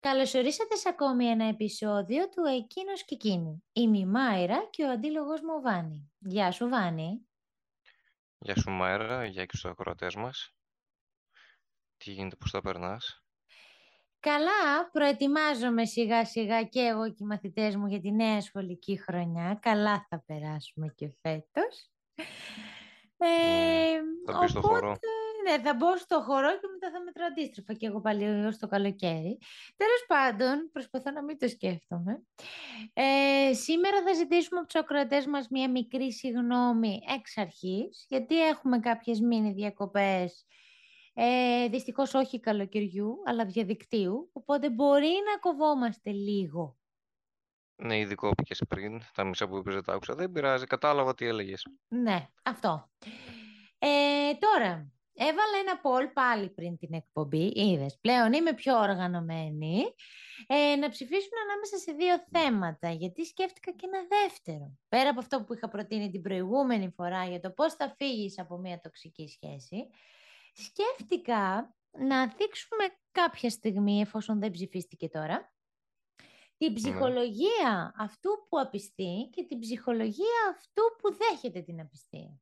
Καλωσορίσατε σε ακόμη ένα επεισόδιο του Εκείνος και Εκείνη. Είμαι η Μάιρα και ο αντίλογος μου ο Βάνη. Γεια σου Βάνη. Γεια σου Μάιρα, γεια και στους ακροατές μας. Τι γίνεται, πώς τα περνάς; Καλά, προετοιμάζομαι σιγά σιγά και εγώ και οι μαθητές μου για τη νέα σχολική χρονιά. Καλά θα περάσουμε και φέτος. Ε, θα μπεις στο χώρο. Ναι, θα μπω στο χώρο και μετά θα μετρώ αντίστροφα και εγώ πάλι ως το καλοκαίρι. Τέλος πάντων, προσπαθώ να μην το σκέφτομαι. Ε, σήμερα θα ζητήσουμε από τους ακροατές μας μια μικρή συγγνώμη εξ αρχής, γιατί έχουμε κάποιες μίνι διακοπές ε, δυστυχώς όχι καλοκαιριού, αλλά διαδικτύου, οπότε μπορεί να κοβόμαστε λίγο. Ναι, ήδη κόπηκες πριν, τα μισά που είπες δεν τα άκουσα. Δεν πειράζει, κατάλαβα τι έλεγες. Ναι, αυτό. Ε, τώρα, έβαλα ένα poll πάλι πριν την εκπομπή, είδες. Πλέον είμαι πιο οργανωμένη. Ε, να ψηφίσουν ανάμεσα σε δύο θέματα, γιατί σκέφτηκα και ένα δεύτερο. Πέρα από αυτό που είχα προτείνει την προηγούμενη φορά για το πώς θα φύγεις από μια τοξική σχέση, σκέφτηκα να δείξουμε κάποια στιγμή, εφόσον δεν ψηφίστηκε τώρα, την ναι. ψυχολογία αυτού που απιστεί και την ψυχολογία αυτού που δέχεται την απιστία.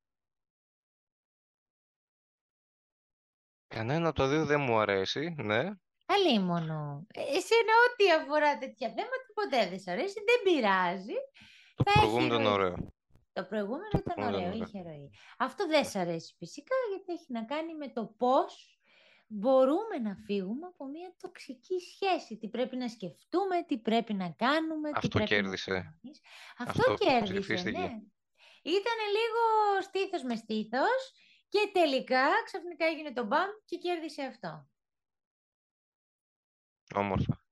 Κανένα από το δύο δεν μου αρέσει, ναι. Αλίμονο. Ε, εσένα ό,τι αφορά τέτοια θέματα ποτέ δεν σου αρέσει, δεν πειράζει. Το προηγούμενο ήταν ωραίο. Το προηγούμενο ήταν ωραίο, είχε ροή. Αυτό δεν σ' αρέσει φυσικά γιατί έχει να κάνει με το πώς μπορούμε να φύγουμε από μια τοξική σχέση. Τι πρέπει να σκεφτούμε, τι πρέπει να κάνουμε. Αυτό τι πρέπει κέρδισε. Να Αυτό, Αυτό κέρδισε, ναι. Ήταν λίγο στήθος μες στήθος και τελικά ξαφνικά έγινε το μπαμ και κέρδισε αυτό. Όμορφα.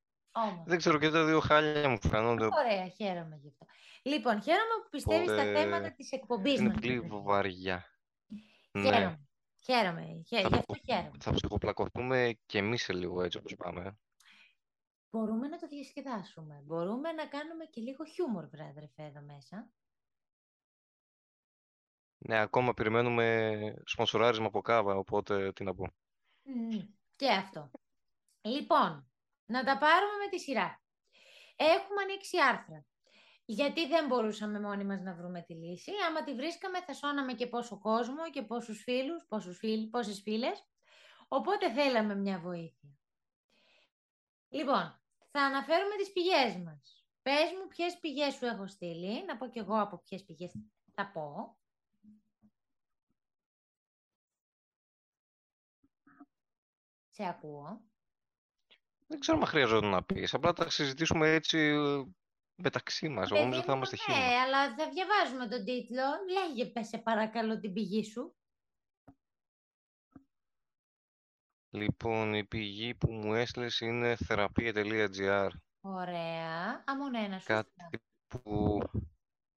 Δεν ξέρω και τα δύο χάλια μου φαίνονται. Ωραία, χαίρομαι γι' αυτό. Λοιπόν, χαίρομαι που πιστεύεις στα θέματα της εκπομπής Είναι πολύ βαριά. Χαίρομαι. Ναι. Χαίρομαι. Χαίρομαι. Θα, χαίρομαι. θα ψυχοπλακωθούμε και εμείς σε λίγο έτσι όπως πάμε. Μπορούμε να το διασκεδάσουμε. Μπορούμε να κάνουμε και λίγο χιούμορ, βράδερφε, εδώ μέσα. Ναι, ακόμα περιμένουμε σπονσοράρισμα από κάβα, οπότε τι να πω. και αυτό. Λοιπόν, να τα πάρουμε με τη σειρά. Έχουμε ανοίξει άρθρα. Γιατί δεν μπορούσαμε μόνοι μας να βρούμε τη λύση. Άμα τη βρίσκαμε θα σώναμε και πόσο κόσμο και πόσους φίλους, πόσους φίλ, πόσες φίλες. Οπότε θέλαμε μια βοήθεια. Λοιπόν, θα αναφέρουμε τις πηγές μας. Πες μου ποιες πηγές σου έχω στείλει, να πω κι εγώ από ποιες πηγές θα πω. Σε ακούω. Δεν ξέρω αν χρειαζόταν να πεις. Απλά τα συζητήσουμε έτσι μεταξύ μας. Όμως δεν θα είμαστε χίλια. Ναι, αλλά θα διαβάζουμε τον τίτλο. Λέγε, πες σε παρακαλώ την πηγή σου. Λοιπόν, η πηγή που μου έστειλες είναι θεραπεία.gr. Ωραία. Α, μόνο ένα σου Κάτι που...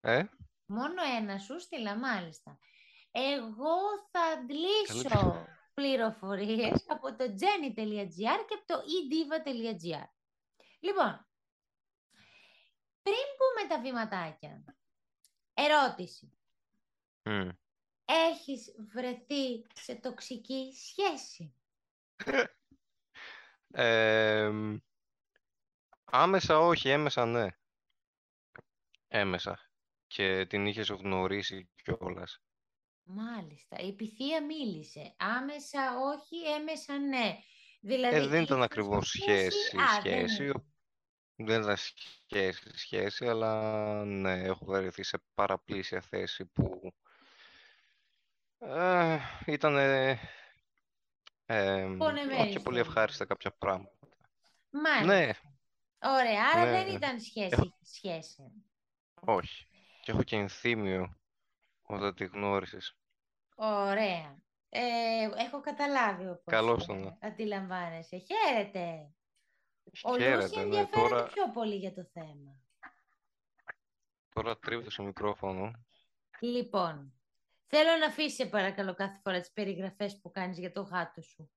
Ε; Μόνο ένα σου στείλα, μάλιστα. Εγώ θα αντλήσω πληροφορίες από το jenny.gr και από το ediva.gr. Λοιπόν, πριν πούμε τα βηματάκια, ερώτηση. Mm. Έχεις βρεθεί σε τοξική σχέση; άμεσα όχι, έμεσα ναι. Έμεσα. Και την είχες γνωρίσει κιόλας. Μάλιστα. Η πυθία μίλησε. Άμεσα όχι, έμεσα ναι. Δηλαδή, ε, δεν ήταν ακριβώς σχέση, σχέση. Δεν ήταν σχέση, σχέση, αλλά ναι, έχω βρεθεί σε παραπλήσια θέση που ε, ήταν ε, όχι πολύ ευχάριστα κάποια πράγματα. Μάλιστα. Ναι. Ωραία, άρα ναι. δεν ήταν σχέση, σχέση. Όχι. Και έχω και ενθύμιο όταν τη γνώρισες. Ωραία. Ε, έχω καταλάβει όπως Καλώς τον. αντιλαμβάνεσαι. Χαίρετε. Ο Λούση ναι, ενδιαφέρεται τώρα... πιο πολύ για το θέμα. Τώρα τρίβεται στο μικρόφωνο. Λοιπόν, θέλω να αφήσεις παρακαλώ κάθε φορά τις περιγραφές που κάνεις για το γάτο σου.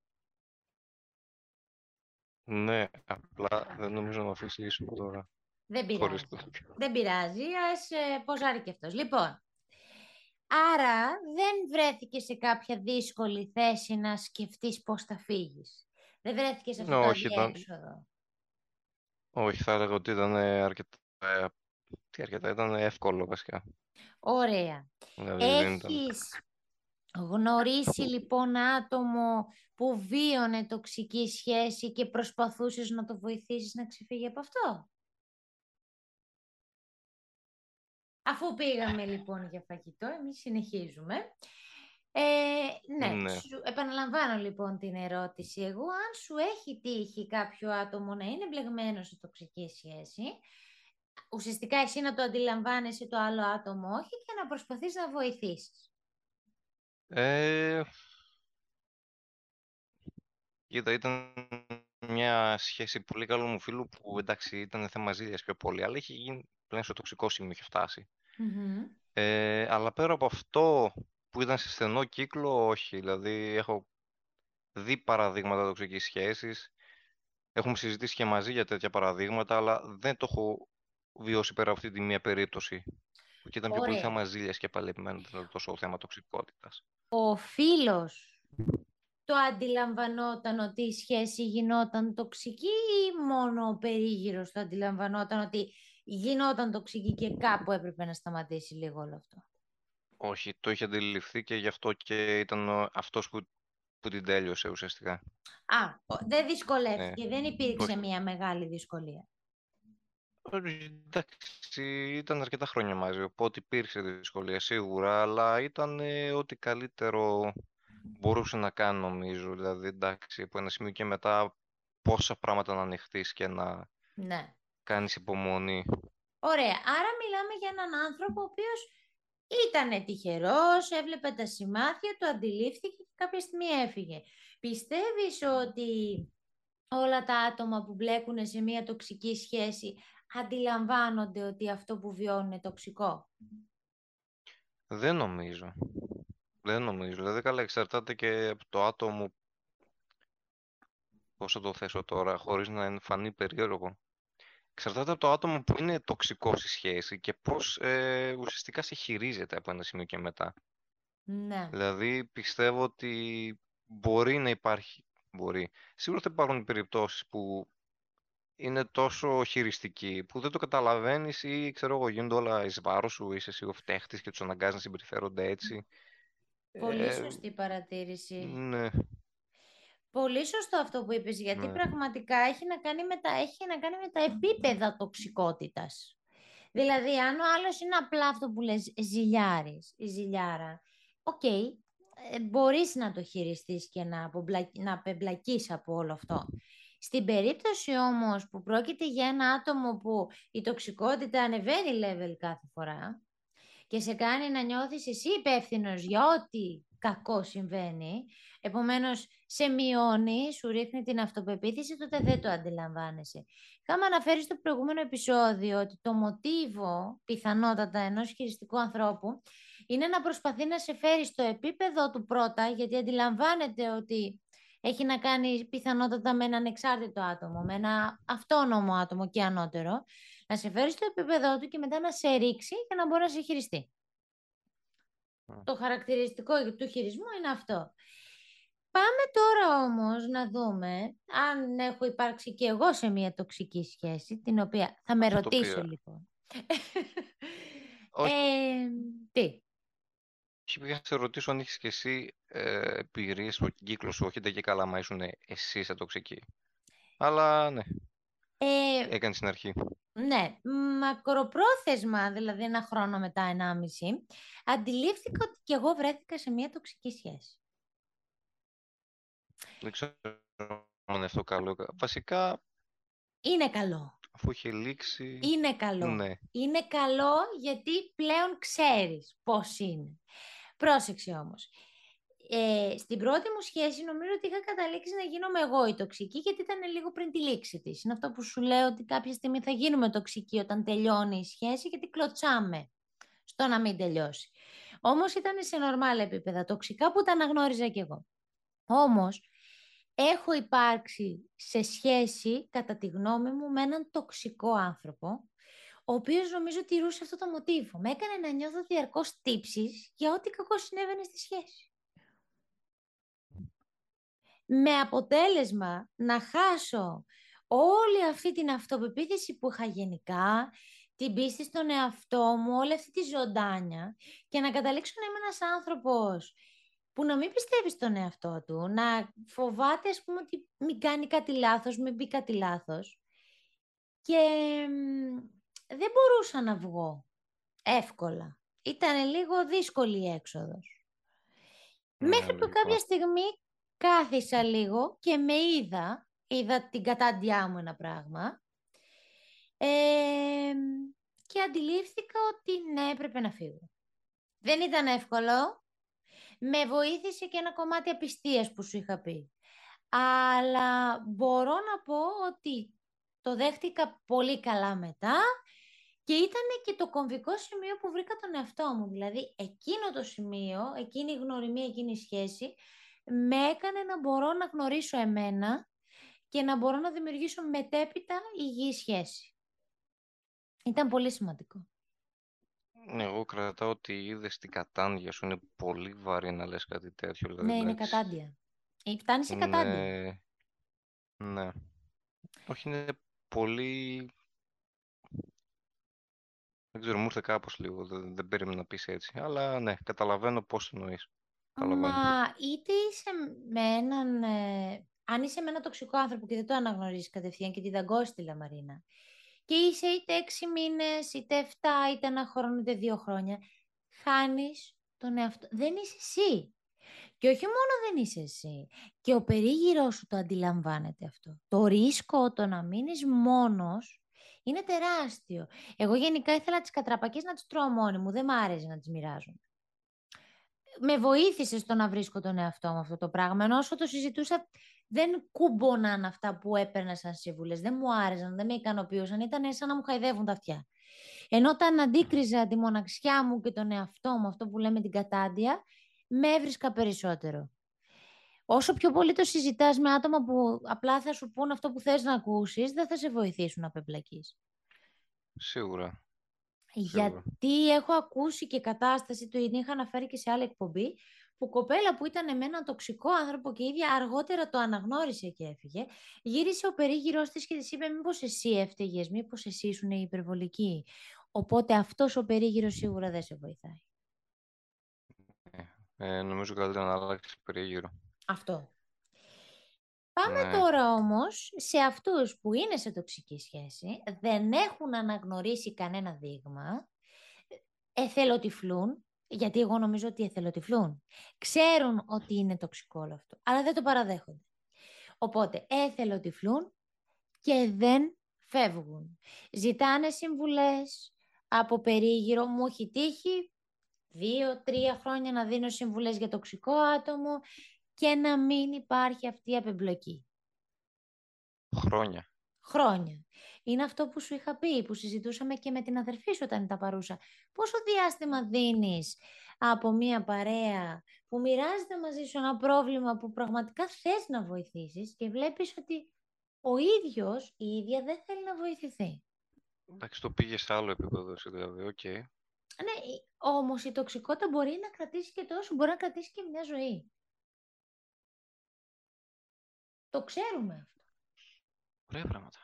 Ναι, απλά δεν νομίζω να αφήσεις ίσο τώρα. Δεν πειράζει. Δεν πειράζει, ας ε, ποζάρει και αυτός. Λοιπόν, άρα δεν βρέθηκες σε κάποια δύσκολη θέση να σκεφτείς πώς θα φύγεις. Δεν βρέθηκες σε αυτό το αδιέξοδο. Όχι, θα έλεγα ότι ήταν αρκετά... Τι αρκετά, ήταν εύκολο βασικά. Ωραία. Δηλαδή, Έχεις γνωρίσει λοιπόν άτομο που βίωνε τοξική σχέση και προσπαθούσες να το βοηθήσεις να ξεφύγει από αυτό; Αφού πήγαμε λοιπόν για φαγητό, εμείς συνεχίζουμε. Ε, ναι, ναι. Σου, επαναλαμβάνω λοιπόν την ερώτηση. Εγώ, αν σου έχει τύχει κάποιο άτομο να είναι μπλεγμένο σε τοξική σχέση, ουσιαστικά εσύ να το αντιλαμβάνεσαι το άλλο άτομο όχι και να προσπαθείς να βοηθήσεις. Ε, Κοίτα, ήταν μια σχέση πολύ καλού μου φίλου που εντάξει ήταν θέμα ζήλιας πιο πολύ, αλλά είχε γίνει πλέον στο τοξικό σημείο, είχε Ε, αλλά πέρα από αυτό που ήταν σε στενό κύκλο, όχι. Δηλαδή έχω δει παραδείγματα τοξικής σχέσης, έχουμε συζητήσει και μαζί για τέτοια παραδείγματα, αλλά δεν το έχω βιώσει πέρα από αυτή τη μία περίπτωση. Που ήταν πιο πολύ θέμα ζήλιας και πάλι δεν ήταν τόσο θέμα τοξικότητας. Ο φίλος το αντιλαμβανόταν ότι η σχέση γινόταν τοξική ή μόνο ο περίγυρος το αντιλαμβανόταν ότι γινόταν τοξική και κάπου έπρεπε να σταματήσει λίγο όλο αυτό; Όχι, το είχε αντιληφθεί και γι' αυτό και ήταν αυτός που, που την τέλειωσε ουσιαστικά. Α, δεν δυσκολεύτηκε, ναι. δεν υπήρξε μια μεγάλη δυσκολία. Εντάξει, ήταν αρκετά χρόνια μαζί, οπότε υπήρξε δυσκολία σίγουρα, αλλά ήταν ε, ό,τι καλύτερο μπορούσε να κάνει νομίζω. Δηλαδή, εντάξει, από ένα σημείο και μετά πόσα πράγματα να ανοιχτείς και να ναι. κάνεις υπομονή. Ωραία, άρα μιλάμε για έναν άνθρωπο ο οποίος ήταν τυχερός, έβλεπε τα σημάδια, το αντιλήφθηκε και κάποια στιγμή έφυγε. Πιστεύεις ότι όλα τα άτομα που μπλέκουν σε μια τοξική σχέση αντιλαμβάνονται ότι αυτό που βιώνουν είναι τοξικό; Δεν νομίζω. Δεν νομίζω. Δηλαδή, καλά, εξαρτάται και από το άτομο. Πώς θα το θέσω τώρα, χωρίς να φανεί περίεργο. Εξαρτάται από το άτομο που είναι τοξικός στη σχέση και πώς ε, ουσιαστικά σε χειρίζεται από ένα σημείο και μετά. Ναι. Δηλαδή, πιστεύω ότι μπορεί να υπάρχει. Μπορεί. Σίγουρα θα υπάρχουν περιπτώσεις που είναι τόσο χειριστική που δεν το καταλαβαίνεις ή ξέρω εγώ γίνονται όλα εις βάρος σου, είσαι εσύ ο φταίχτης και τους αναγκάζεις να συμπεριφέρονται έτσι. Πολύ ε, σωστή παρατήρηση. Ναι. Πολύ σωστό αυτό που είπες, γιατί ναι. πραγματικά έχει να, κάνει με τα, έχει να κάνει με τα επίπεδα τοξικότητας. Δηλαδή, αν ο άλλος είναι απλά αυτό που λες ζηλιάρης, η ζηλιάρα, OK, okay, ε, μπορείς να το χειριστείς και να, να απεμπλακείς από όλο αυτό. Στην περίπτωση όμως που πρόκειται για ένα άτομο που η τοξικότητα ανεβαίνει level κάθε φορά και σε κάνει να νιώθεις εσύ υπεύθυνος για ό,τι κακό συμβαίνει, επομένως σε μειώνει, σου ρίχνει την αυτοπεποίθηση, τότε δεν το αντιλαμβάνεσαι. Είχαμε αναφέρει στο προηγούμενο επεισόδιο ότι το μοτίβο πιθανότατα ενός χειριστικού ανθρώπου είναι να προσπαθεί να σε φέρει στο επίπεδο του πρώτα, γιατί αντιλαμβάνεται ότι έχει να κάνει πιθανότατα με έναν εξάρτητο άτομο, με ένα αυτόνομο άτομο και ανώτερο, να σε φέρει στο επίπεδό του και μετά να σε ρίξει για να μπορεί να σε χειριστεί. Το χαρακτηριστικό του χειρισμού είναι αυτό. Πάμε τώρα όμως να δούμε αν έχω υπάρξει και εγώ σε μια τοξική σχέση, την οποία θα με ρωτήσω λοιπόν. ε, τι; Και πήγα να σε ρωτήσω αν έχεις και εσύ ε, εμπειρίες στον κύκλο σου, όχι και καλά μα ήσουν εσύ σε τοξική. Αλλά ναι, ε, έκανες στην αρχή. Ναι, μακροπρόθεσμα, δηλαδή ένα χρόνο μετά, ενάμιση, αντιλήφθηκα ότι και εγώ βρέθηκα σε μια τοξική σχέση. Δεν ξέρω αν είναι αυτό καλό. Βασικά... Είναι καλό. Αφού έχει λήξει... Είναι καλό. Ναι. Είναι καλό γιατί πλέον ξέρεις πώς είναι. Πρόσεξε όμως. Ε, στην πρώτη μου σχέση νομίζω ότι είχα καταλήξει να γίνομαι εγώ η τοξική γιατί ήταν λίγο πριν τη λήξη της. Είναι αυτό που σου λέω ότι κάποια στιγμή θα γίνουμε τοξικοί όταν τελειώνει η σχέση γιατί κλωτσάμε στο να μην τελειώσει. Όμως ήταν σε νορμάλ επίπεδα τοξικά που τα αναγνώριζα κι εγώ. Όμως έχω υπάρξει σε σχέση κατά τη γνώμη μου με έναν τοξικό άνθρωπο ο οποίος νομίζω τηρούσε αυτό το μοτίβο. Με έκανε να νιώθω διαρκώς τύψεις για ό,τι κακό συνέβαινε στη σχέση. Με αποτέλεσμα να χάσω όλη αυτή την αυτοπεποίθηση που είχα γενικά, την πίστη στον εαυτό μου, όλη αυτή τη ζωντάνια και να καταλήξω να είμαι ένας άνθρωπος που να μην πιστεύεις στον εαυτό του, να φοβάται ας πούμε ότι μην κάνει κάτι λάθος, μην πει κάτι λάθος. Και δεν μπορούσα να βγω εύκολα. Ήταν λίγο δύσκολη η έξοδος. Ναι, Μέχρι που κάποια στιγμή κάθισα λίγο και με είδα, είδα την κατάντιά μου ένα πράγμα και αντιλήφθηκα ότι ναι, έπρεπε να φύγω. Δεν ήταν εύκολο. Με βοήθησε και ένα κομμάτι απιστίας που σου είχα πει. Αλλά μπορώ να πω ότι το δέχτηκα πολύ καλά μετά και ήταν και το κομβικό σημείο που βρήκα τον εαυτό μου. Δηλαδή, εκείνο το σημείο, εκείνη η γνωριμία, εκείνη η σχέση, με έκανε να μπορώ να γνωρίσω εμένα και να μπορώ να δημιουργήσω μετέπειτα υγιή σχέση. Ήταν πολύ σημαντικό. Ναι, εγώ κρατάω ότι είδες την κατάντια σου είναι πολύ βαρύ να λες κάτι τέτοιο. Δηλαδή, ναι, είναι κατάντια. Ε, φτάνει σε κατάντια. Ναι. Όχι, είναι πολύ... Δεν ξέρω, μου ήρθε κάπως λίγο, δεν, δεν περίμενα να πεις έτσι. Αλλά ναι, καταλαβαίνω πώς το εννοείς. Μα είτε είσαι με έναν... Ε, αν είσαι με ένα τοξικό άνθρωπο και δεν το αναγνωρίζεις κατευθείαν και τη δαγκώσεις τη λαμαρίνα και είσαι είτε έξι μήνες, είτε εφτά, είτε ένα χρόνο, είτε δύο χρόνια, χάνεις τον εαυτό. Δεν είσαι εσύ. Και όχι μόνο δεν είσαι εσύ, και ο περίγυρός σου το αντιλαμβάνεται αυτό. Το ρίσκο το να μείνεις μόνος είναι τεράστιο. Εγώ γενικά ήθελα τις κατραπακές να τις τρώω μόνη μου, δεν μ' άρεσε να τις μοιράζω. Με βοήθησε στο να βρίσκω τον εαυτό μου αυτό το πράγμα, ενώ όσο το συζητούσα δεν κούμποναν αυτά που έπαιρνα σαν σύμβουλες, δεν μου άρεσαν, δεν με ικανοποιούσαν, ήταν σαν να μου χαϊδεύουν τα αυτιά. Ενώ όταν αντίκριζα τη μοναξιά μου και τον εαυτό μου, αυτό που λέμε την κατάντια, με έβρισκα περισσότερο. Όσο πιο πολύ το συζητάς με άτομα που απλά θα σου πούν αυτό που θες να ακούσεις, δεν θα σε βοηθήσουν να πεμπλακείς. Σίγουρα. Γιατί έχω ακούσει και κατάσταση, το είχα αναφέρει και σε άλλη εκπομπή, που κοπέλα που ήταν με έναν τοξικό άνθρωπο και η ίδια αργότερα το αναγνώρισε και έφυγε, γύρισε ο περίγυρός της και της είπε μήπως εσύ έφταιγες, μήπως εσύ ήσουν υπερβολική. Οπότε αυτός ο περίγυρος σίγουρα δεν σε βοηθάει. Ε, νομίζω καλύτερα να αλλάξεις περίγυρο. Αυτό. Πάμε ναι. τώρα όμως σε αυτούς που είναι σε τοξική σχέση, δεν έχουν αναγνωρίσει κανένα δείγμα, εθελοτυφλούν, γιατί εγώ νομίζω ότι εθελοτυφλούν. Ξέρουν ότι είναι τοξικό όλο αυτό, αλλά δεν το παραδέχονται. Οπότε εθελοτυφλούν και δεν φεύγουν. Ζητάνε συμβουλές από περίγυρο. Μου έχει τύχει δύο-τρία χρόνια να δίνω συμβουλές για τοξικό άτομο και να μην υπάρχει αυτή η απεμπλοκή. Χρόνια. Χρόνια. Είναι αυτό που σου είχα πει, που συζητούσαμε και με την αδερφή σου ήταν παρούσα. Πόσο διάστημα δίνεις από μία παρέα που μοιράζεται μαζί σου ένα πρόβλημα που πραγματικά θες να βοηθήσεις και βλέπεις ότι ο ίδιος, η ίδια δεν θέλει να βοηθηθεί; Εντάξει, το πήγε σε άλλο επίπεδο, δηλαδή, OK. Okay. Ναι, όμως η τοξικότητα μπορεί να κρατήσει και τόσο, μπορεί να κρατήσει και μια ζωή. Το ξέρουμε αυτό. Ωραία πράγματα.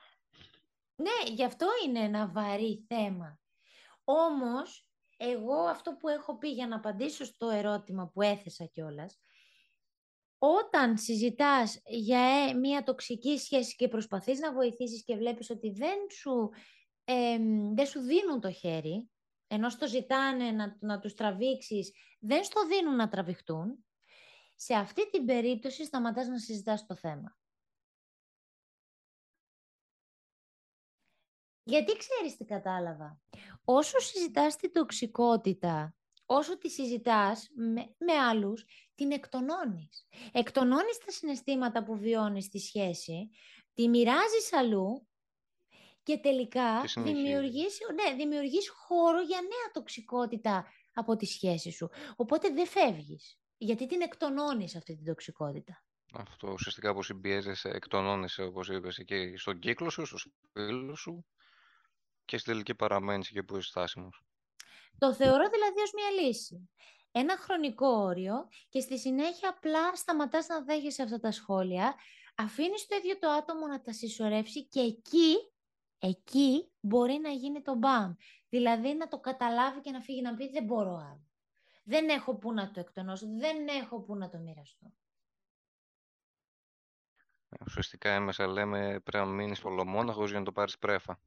Ναι, γι' αυτό είναι ένα βαρύ θέμα. Όμως, εγώ αυτό που έχω πει για να απαντήσω στο ερώτημα που έθεσα κιόλας, όταν συζητάς για ε, μια τοξική σχέση και προσπαθείς να βοηθήσεις και βλέπεις ότι δεν σου, δεν σου δίνουν το χέρι, ενώ στο ζητάνε να, να τους τραβήξεις, δεν στο δίνουν να τραβηχτούν, σε αυτή την περίπτωση σταματάς να συζητάς το θέμα. Γιατί ξέρεις τι κατάλαβα; Όσο συζητάς την τοξικότητα, όσο τη συζητάς με, με άλλους, την εκτονώνεις. Εκτονώνεις τα συναισθήματα που βιώνεις στη σχέση, τη μοιράζεις αλλού και τελικά δημιουργείς, ναι, δημιουργείς χώρο για νέα τοξικότητα από τη σχέση σου. Οπότε δεν φεύγεις, γιατί την εκτονώνεις αυτή την τοξικότητα. Αυτό ουσιαστικά όπως συμπιέζεσαι, εκτονώνεσαι όπως είπες και στον κύκλο σου, στο σπίτι σου Και στη τελική παραμένεις και που είσαι στάσιμος. Το θεωρώ δηλαδή ως μια λύση. Ένα χρονικό όριο και στη συνέχεια απλά σταματάς να δέχεσαι αυτά τα σχόλια, αφήνεις το ίδιο το άτομο να τα συσσωρεύσει και εκεί, εκεί μπορεί να γίνει το μπαμ. Δηλαδή να το καταλάβει και να φύγει να πει δεν μπορώ άλλο. Δεν έχω που να το εκτονώσω, δεν έχω που να το μοιραστώ. Ουσιαστικά έμεσα λέμε πρέπει να μείνεις πολλομόναχος για να το πάρεις πρέφα.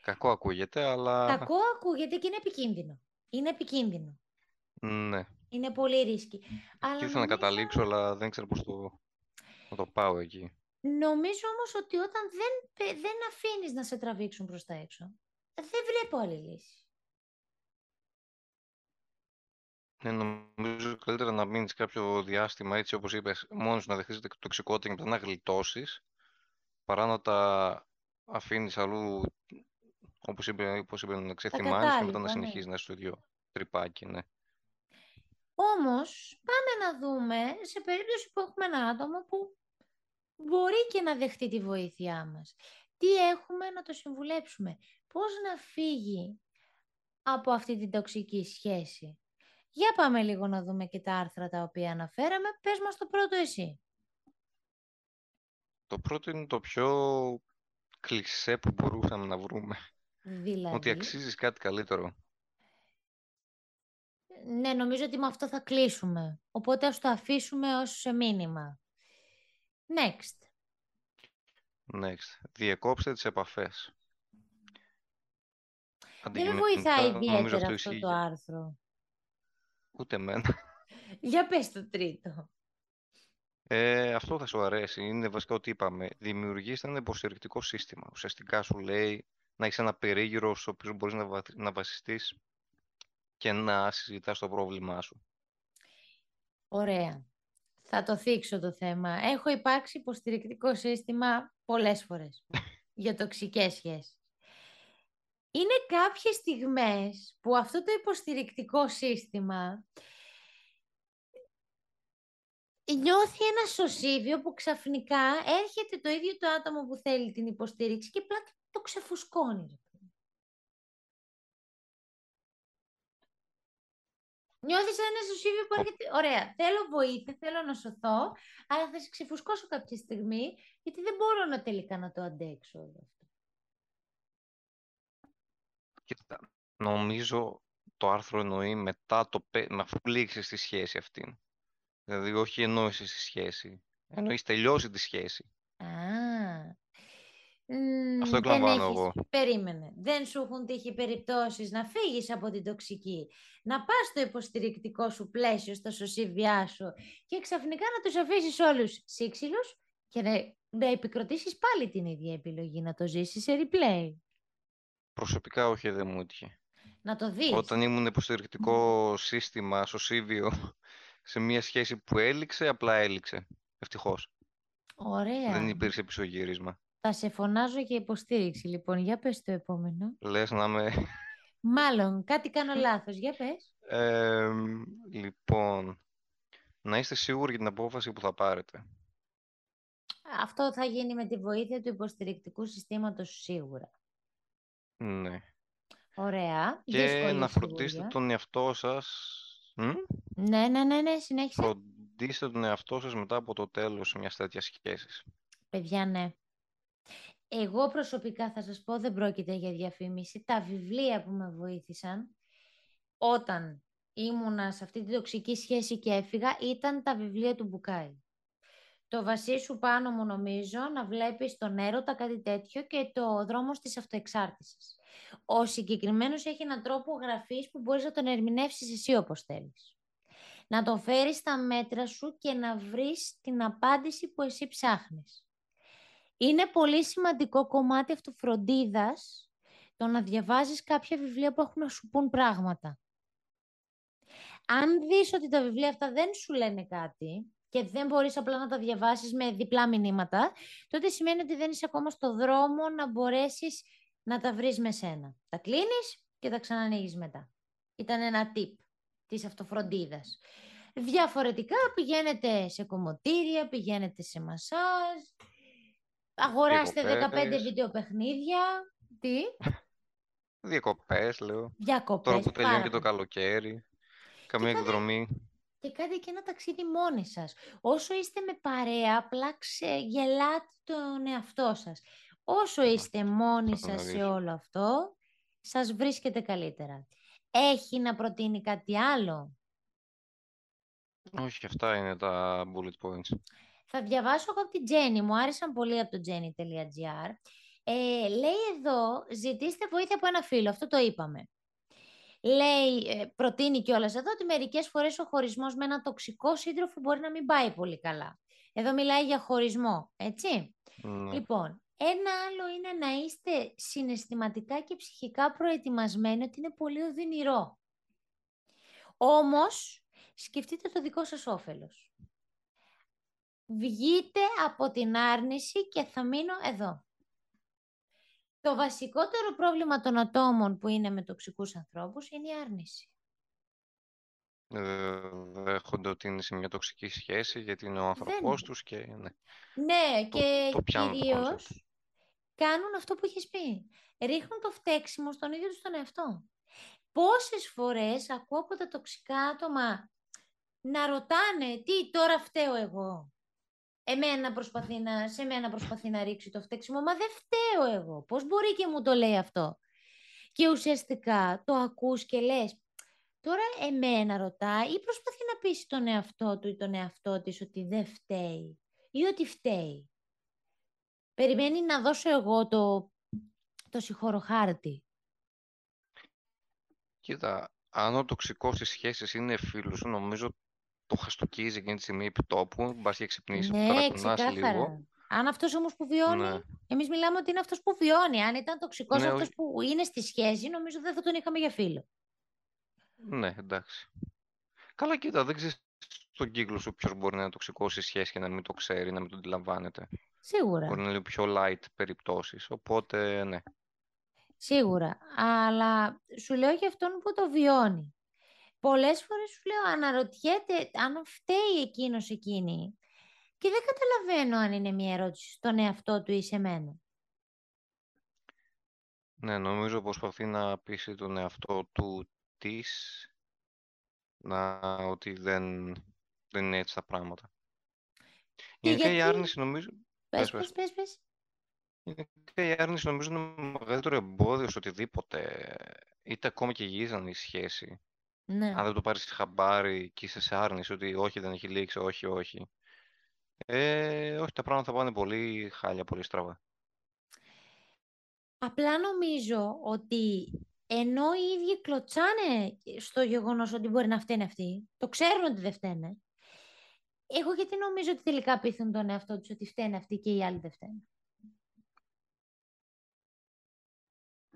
Κακό ακούγεται, αλλά... Κακό ακούγεται και είναι επικίνδυνο. Είναι επικίνδυνο. Ναι. Είναι πολύ ρίσκι. Και ήθελα νομίζω... να καταλήξω, αλλά δεν ξέρω πώς το, να το πάω εκεί. Νομίζω όμως ότι όταν δεν, δεν αφήνεις να σε τραβήξουν προς τα έξω, δεν βλέπω άλλη λύση. Ναι, νομίζω καλύτερα να μείνεις κάποιο διάστημα έτσι όπως είπες, μόνος να δεχτείς τοξικότητα και μετά να γλιτώσεις, παρά να τα αφήνεις αλλού, όπως είπε, όπως είπε να ξεθυμάνεις και μετά να ναι. συνεχίζεις να είσαι στο ίδιο τρυπάκι, ναι. Όμως, πάμε να δούμε σε περίπτωση που έχουμε ένα άτομο που μπορεί και να δεχτεί τη βοήθειά μας. Τι έχουμε να το συμβουλέψουμε; Πώς να φύγει από αυτή την τοξική σχέση; Για πάμε λίγο να δούμε και τα άρθρα τα οποία αναφέραμε. Πες μας το πρώτο εσύ. Το πρώτο είναι το πιο κλισέ που μπορούσαμε να βρούμε. Δηλαδή. Ότι αξίζεις κάτι καλύτερο. Ναι, νομίζω ότι με αυτό θα κλείσουμε. Οπότε ας το αφήσουμε ως μήνυμα. Next. Next. Διεκόψτε τις επαφές. Δεν βοηθάει ιδιαίτερα αυτό, το άρθρο. Ούτε εμένα. Για πες το τρίτο. Ε, αυτό θα σου αρέσει. Είναι βασικά ότι είπαμε. Δημιουργήστε ένα υποστηρικτικό σύστημα. Ουσιαστικά σου λέει να έχεις ένα περίγυρο στο οποίο μπορείς να, βα... να βασιστείς και να συζητάς το πρόβλημά σου. Ωραία. Θα το θίξω το θέμα. Έχω υπάρξει υποστηρικτικό σύστημα πολλές φορές για τοξικές σχέσεις. Είναι κάποιες στιγμές που αυτό το υποστηρικτικό σύστημα νιώθει ένα σωσίβιο που ξαφνικά έρχεται το ίδιο το άτομο που θέλει την υποστήριξη και απλά το ξεφουσκώνει. Νιώθεις ένα σωσίβιο που έρχεται, ωραία, θέλω βοήθεια, θέλω να σωθώ, αλλά θα σε ξεφουσκώσω κάποια στιγμή, γιατί δεν μπορώ να τελικά να το αντέξω όλο αυτό. Κοίτα, νομίζω το άρθρο εννοεί μετά το με αφού πλήξεις τη σχέση αυτή. Δηλαδή όχι εννοήσει τη σχέση. Εννοείς τελειώσει τη σχέση. Α, αυτό εκλαμβάνω εγώ. Περίμενε. Δεν σου έχουν τύχει περιπτώσεις να φύγεις από την τοξική, να πας στο υποστηρικτικό σου πλαίσιο, στα σωσίβιά σου και ξαφνικά να τους αφήσεις όλους σύξυλους και να, να επικροτήσεις πάλι την ίδια επιλογή, να το ζήσεις σε replay. Προσωπικά όχι, δεν μου έτυχε. Να το δεις. Όταν ήμουν υποστηρικτικό σύστημα, σωσίβιο, σε μια σχέση που έληξε, απλά έληξε. Ευτυχώς. Ωραία. Δεν υπήρξε πισωγύρισμα. Θα σε φωνάζω για υποστήριξη, λοιπόν. Για πες το επόμενο. Λες να με... Μάλλον, κάτι κάνω λάθος. Για πες. λοιπόν, να είστε σίγουροι για την απόφαση που θα πάρετε. Αυτό θα γίνει με τη βοήθεια του υποστηρικτικού συστήματος σίγουρα. Ναι. Ωραία. Και να φροντίσετε τον εαυτό σας... Ναι, ναι, ναι, ναι, συνέχισε. Φροντίστε τον εαυτό σας μετά από το τέλος μιας τέτοιας σχέσης. Παιδιά, ναι. Εγώ προσωπικά θα σας πω δεν πρόκειται για διαφήμιση. Τα βιβλία που με βοήθησαν όταν ήμουνα σε αυτή τη τοξική σχέση και έφυγα ήταν τα βιβλία του Μπουκάη. Το βασίσου πάνω μου νομίζω να βλέπεις τον έρωτα κάτι τέτοιο και το δρόμος της αυτοεξάρτησης. Ο συγκεκριμένος έχει έναν τρόπο γραφής που μπορείς να τον ερμηνεύσεις εσύ όπως θέλεις. Να τον φέρεις στα μέτρα σου και να βρεις την απάντηση που εσύ ψάχνεις. Είναι πολύ σημαντικό κομμάτι αυτοφροντίδας το να διαβάζεις κάποια βιβλία που έχουν να σου πούν πράγματα. Αν δεις ότι τα βιβλία αυτά δεν σου λένε κάτι και δεν μπορείς απλά να τα διαβάσεις με διπλά μηνύματα, τότε σημαίνει ότι δεν είσαι ακόμα στο δρόμο να μπορέσεις να τα βρεις με σένα. Τα κλείνεις και τα ξανανοίγεις μετά. Ήταν ένα tip της αυτοφροντίδας. Διαφορετικά πηγαίνετε σε κομμωτήρια, πηγαίνετε σε μασάζ, Αγοράστε 15 βίντεο παιχνίδια. Τι; Διακοπές, λέω. Διακοπές, Τώρα που τελειώνει και το καλοκαίρι. Καμία εκδρομή. Και κάντε και ένα ταξίδι μόνοι σας. Όσο είστε με παρέα, απλά ξεγελάτε τον εαυτό σας. Όσο είστε μόνοι σας σε όλο αυτό, σας βρίσκετε καλύτερα. Έχει να προτείνει κάτι άλλο; Όχι, αυτά είναι τα bullet points. Θα διαβάσω εγώ από την Jenny. Μου άρεσαν πολύ από το jenny.gr. Ε, λέει εδώ, ζητήστε βοήθεια από ένα φίλο. Αυτό το είπαμε. Λέει, ε, προτείνει κιόλας εδώ ότι μερικές φορές ο χωρισμός με ένα τοξικό σύντροφο μπορεί να μην πάει πολύ καλά. Εδώ μιλάει για χωρισμό, έτσι. Ναι. Λοιπόν, ένα άλλο είναι να είστε συναισθηματικά και ψυχικά προετοιμασμένοι ότι είναι πολύ οδυνηρό. Όμως, σκεφτείτε το δικό σας όφελος. Βγείτε από την άρνηση και θα μείνω εδώ. Το βασικότερο πρόβλημα των ατόμων που είναι με τοξικούς ανθρώπους είναι η άρνηση. Ε, δέχονται ότι είναι σε μια τοξική σχέση γιατί είναι ο άνθρωπός τους και ναι. Ναι, και το, κυρίως κάνουν αυτό που έχεις πει. Ρίχνουν το φταίξιμο στον ίδιο τους τον εαυτό. Πόσες φορές ακούω από τα τοξικά άτομα να ρωτάνε τι τώρα φταίω εγώ; Εμένα προσπαθεί να, σε μένα προσπαθεί να ρίξει το φταίξιμο, μα δεν φταίω εγώ. Πώς μπορεί και μου το λέει αυτό; Και ουσιαστικά το ακούς και λες, τώρα εμένα ρωτά ή προσπαθεί να πείσει τον εαυτό του ή τον εαυτό της ότι δεν φταίει ή ότι φταίει. Περιμένει να δώσω εγώ το, το συγχωροχάρτη. Κοίτα, αν ο τοξικός στις σχέσεις είναι φίλος σου, νομίζω το χαστοκίζει εκείνη τη στιγμή επί τόπου, μπας και ξυπνήσει, ναι, ξεκάθαρα. λίγο. Αν αυτός όμως που βιώνει, ναι. εμείς μιλάμε ότι είναι αυτός που βιώνει. Αν ήταν τοξικός ναι, αυτός που είναι στη σχέση, νομίζω δεν θα τον είχαμε για φίλο. Ναι, εντάξει. Καλά, κοίτα, δεν ξέρεις στον κύκλο σου ποιος μπορεί να είναι τοξικός στη σχέση και να μην το ξέρει, να μην το αντιλαμβάνεται. Σίγουρα. Μπορεί να είναι πιο light περιπτώσεις. Οπότε, ναι. Σίγουρα. Αλλά σου λέω για αυτόν που το βιώνει πολλές φορές σου λέω αναρωτιέται αν φταίει εκείνος εκείνη και δεν καταλαβαίνω αν είναι μια ερώτηση στον εαυτό του ή σε μένα. Ναι, νομίζω πως προσπαθεί να πείσει τον εαυτό του της να, ότι δεν, δεν είναι έτσι τα πράγματα. Και Γενικά γιατί... η άρνηση νομίζω... Πες, πες, πες, πες. η άρνηση νομίζω είναι μεγαλύτερο εμπόδιο σε οτιδήποτε, είτε ακόμα και γίζαν η σχέση. Ναι. Αν δεν το πάρεις χαμπάρι και είσαι σε άρνηση ότι όχι δεν έχει λήξει, όχι, όχι. Ε, όχι, τα πράγματα θα πάνε πολύ χάλια, πολύ στραβά. Απλά νομίζω ότι ενώ οι ίδιοι κλωτσάνε στο γεγονός ότι μπορεί να φταίνε αυτοί, το ξέρουν ότι δεν φταίνε, εγώ γιατί νομίζω ότι τελικά πείθουν τον εαυτό τους ότι φταίνε αυτοί και οι άλλοι δεν φταίνε;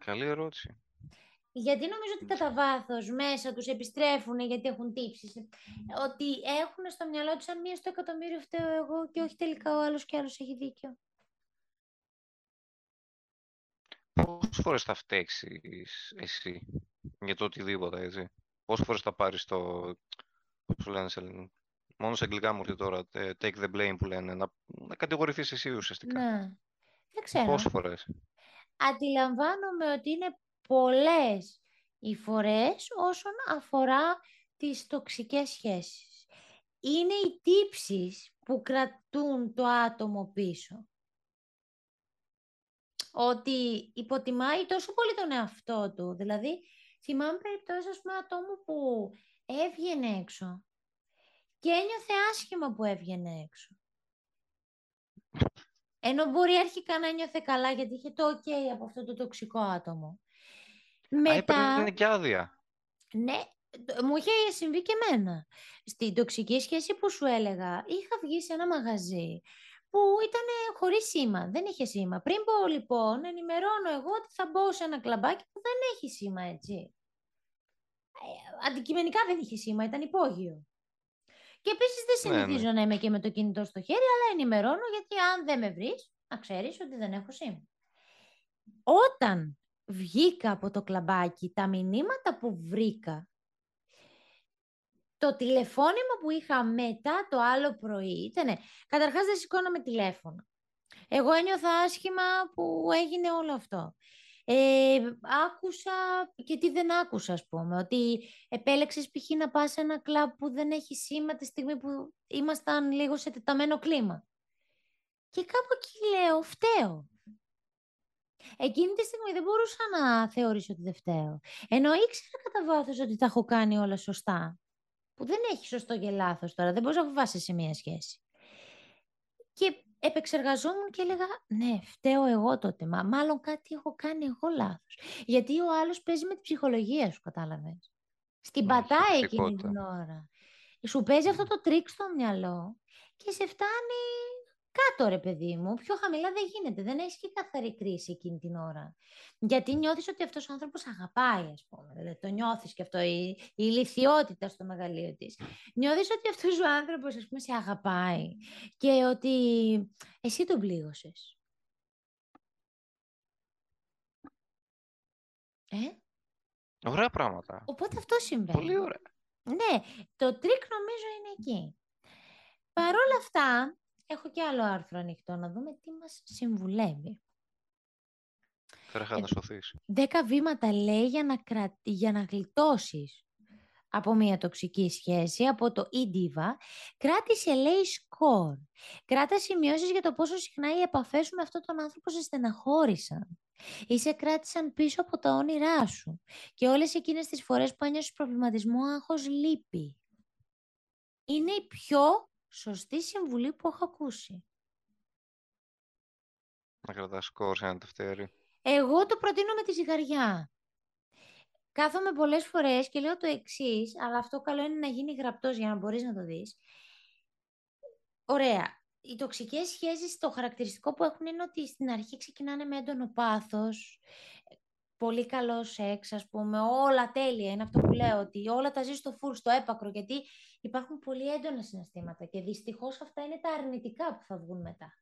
Καλή ερώτηση. Γιατί νομίζω ότι κατά βάθος μέσα τους επιστρέφουν γιατί έχουν τύψεις. Ότι έχουν στο μυαλό τους αν μία στο εκατομμύριο φταίω εγώ και όχι τελικά ο άλλος και άλλος έχει δίκιο. Πόσες φορές θα φταίξεις εσύ για το οτιδήποτε, έτσι; Πόσες φορές θα πάρεις το. Πώς λένε σε Μόνο σε αγγλικά μου έρθει τώρα. Take the blame που λένε. Να, να κατηγορηθείς εσύ ουσιαστικά. Ναι. Δεν ξέρω. Πόσες φορές; Αντιλαμβάνομαι ότι είναι πολλές οι φορές όσον αφορά τις τοξικές σχέσεις. Είναι οι τύψεις που κρατούν το άτομο πίσω. Ότι υποτιμάει τόσο πολύ τον εαυτό του. Δηλαδή, θυμάμαι περιπτώσεις, ας πούμε, ατόμου που έβγαινε έξω και ένιωθε άσχημα που έβγαινε έξω. Ενώ μπορεί αρχικά να νιώθε καλά γιατί είχε το ok από αυτό το τοξικό άτομο. Μετά... Α, είναι και άδεια. Ναι, μου είχε συμβεί και εμένα. Στην τοξική σχέση που σου έλεγα, είχα βγει σε ένα μαγαζί που ήταν χωρίς σήμα, δεν είχε σήμα. Πριν πω λοιπόν, ενημερώνω εγώ ότι θα μπω σε ένα κλαμπάκι που δεν έχει σήμα, έτσι. Ε, αντικειμενικά δεν είχε σήμα, ήταν υπόγειο. Και επίσης δεν ναι, συνηθίζω ναι. να είμαι και με το κινητό στο χέρι, αλλά ενημερώνω γιατί αν δεν με βρεις, να ξέρεις ότι δεν έχω σήμα. Όταν βγήκα από το κλαμπάκι, τα μηνύματα που βρήκα, το τηλεφώνημα που είχα μετά το άλλο πρωί ήταν, καταρχάς δεν σηκώναμε τηλέφωνο. Εγώ ένιωθα άσχημα που έγινε όλο αυτό. Ε, άκουσα και τι δεν άκουσα, ας πούμε. Ότι επέλεξες π.χ. να πας σε ένα κλαμπ που δεν έχει σήμα τη στιγμή που ήμασταν λίγο σε τεταμένο κλίμα. Και κάπου εκεί λέω, φταίω. Εκείνη τη στιγμή δεν μπορούσα να θεωρήσω ότι δεν φταίω. Ενώ ήξερα κατά βάθος ότι τα έχω κάνει όλα σωστά. Που δεν έχει σωστό και λάθος τώρα. Δεν μπορείς να φοβάσαι σε μία σχέση. Και επεξεργαζόμουν και έλεγα, ναι, φταίω εγώ τότε. Μα μάλλον κάτι έχω κάνει εγώ λάθος. Γιατί ο άλλος παίζει με την ψυχολογία σου, κατάλαβες. Στην πατάει εκείνη την ώρα. Σου παίζει αυτό το τρικ στο μυαλό και σε φτάνει κάτω ρε παιδί μου, πιο χαμηλά δεν γίνεται, δεν έχει και καθαρή κρίση εκείνη την ώρα. Γιατί νιώθεις ότι αυτός ο άνθρωπος αγαπάει, ας πούμε, δηλαδή το νιώθεις και αυτό, η, η ηλιθιότητα στο μεγαλείο της. Νιώθεις ότι αυτός ο άνθρωπος, ας πούμε, σε αγαπάει και ότι εσύ τον πλήγωσες. Ε; Ωραία πράγματα. Οπότε αυτό συμβαίνει. Πολύ ωραία. Ναι, το τρικ νομίζω είναι εκεί. Παρ' όλα αυτά, έχω και άλλο άρθρο ανοιχτό να δούμε τι μας συμβουλεύει. Τρέχα να σωθείς. Δέκα βήματα λέει για να, κρα... για να γλιτώσεις από μια τοξική σχέση, από το e-diva, κράτησε λέει σκορ. Κράτα σημειώσεις για το πόσο συχνά οι επαφές σου με αυτόν τον άνθρωπο σε στεναχώρησαν ή σε κράτησαν πίσω από τα όνειρά σου και όλες εκείνες τις φορές που ένιωσες προβληματισμό, άγχος, λύπη. Είναι η πιο σωστή συμβουλή που έχω ακούσει. Να κρατάς σκορ σε ένα τευτέρι. Εγώ το προτείνω με τη ζυγαριά. Κάθομαι πολλές φορές και λέω το εξής, αλλά αυτό καλό είναι να γίνει γραπτός για να μπορείς να το δεις. Ωραία. Οι τοξικές σχέσεις, το χαρακτηριστικό που έχουν είναι ότι στην αρχή ξεκινάνε με έντονο πάθος, πολύ καλός σεξ, ας πούμε, όλα τέλεια. Είναι αυτό που λέω, ότι όλα τα ζεις στο φουλ, στο έπακρο, γιατί υπάρχουν πολύ έντονα συναισθήματα και δυστυχώς αυτά είναι τα αρνητικά που θα βγουν μετά.